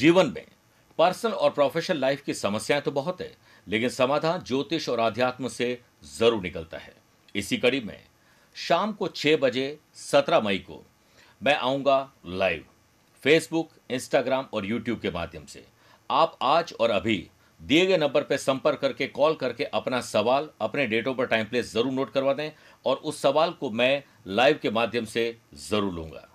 जीवन में। पर्सनल और प्रोफेशनल लाइफ की समस्याएँ तो बहुत है, लेकिन समाधान ज्योतिष और आध्यात्म से ज़रूर निकलता है। इसी कड़ी में, शाम को छह बजे सत्रह मई को मैं आऊँगा लाइव फेसबुक इंस्टाग्राम और यूट्यूब के माध्यम से। आप आज और अभी दिए गए नंबर पर संपर्क करके, कॉल करके अपना सवाल अपने डेटों पर टाइम प्लेस ज़रूर नोट करवा दें और उस सवाल को मैं लाइव के माध्यम से ज़रूर लूँगा।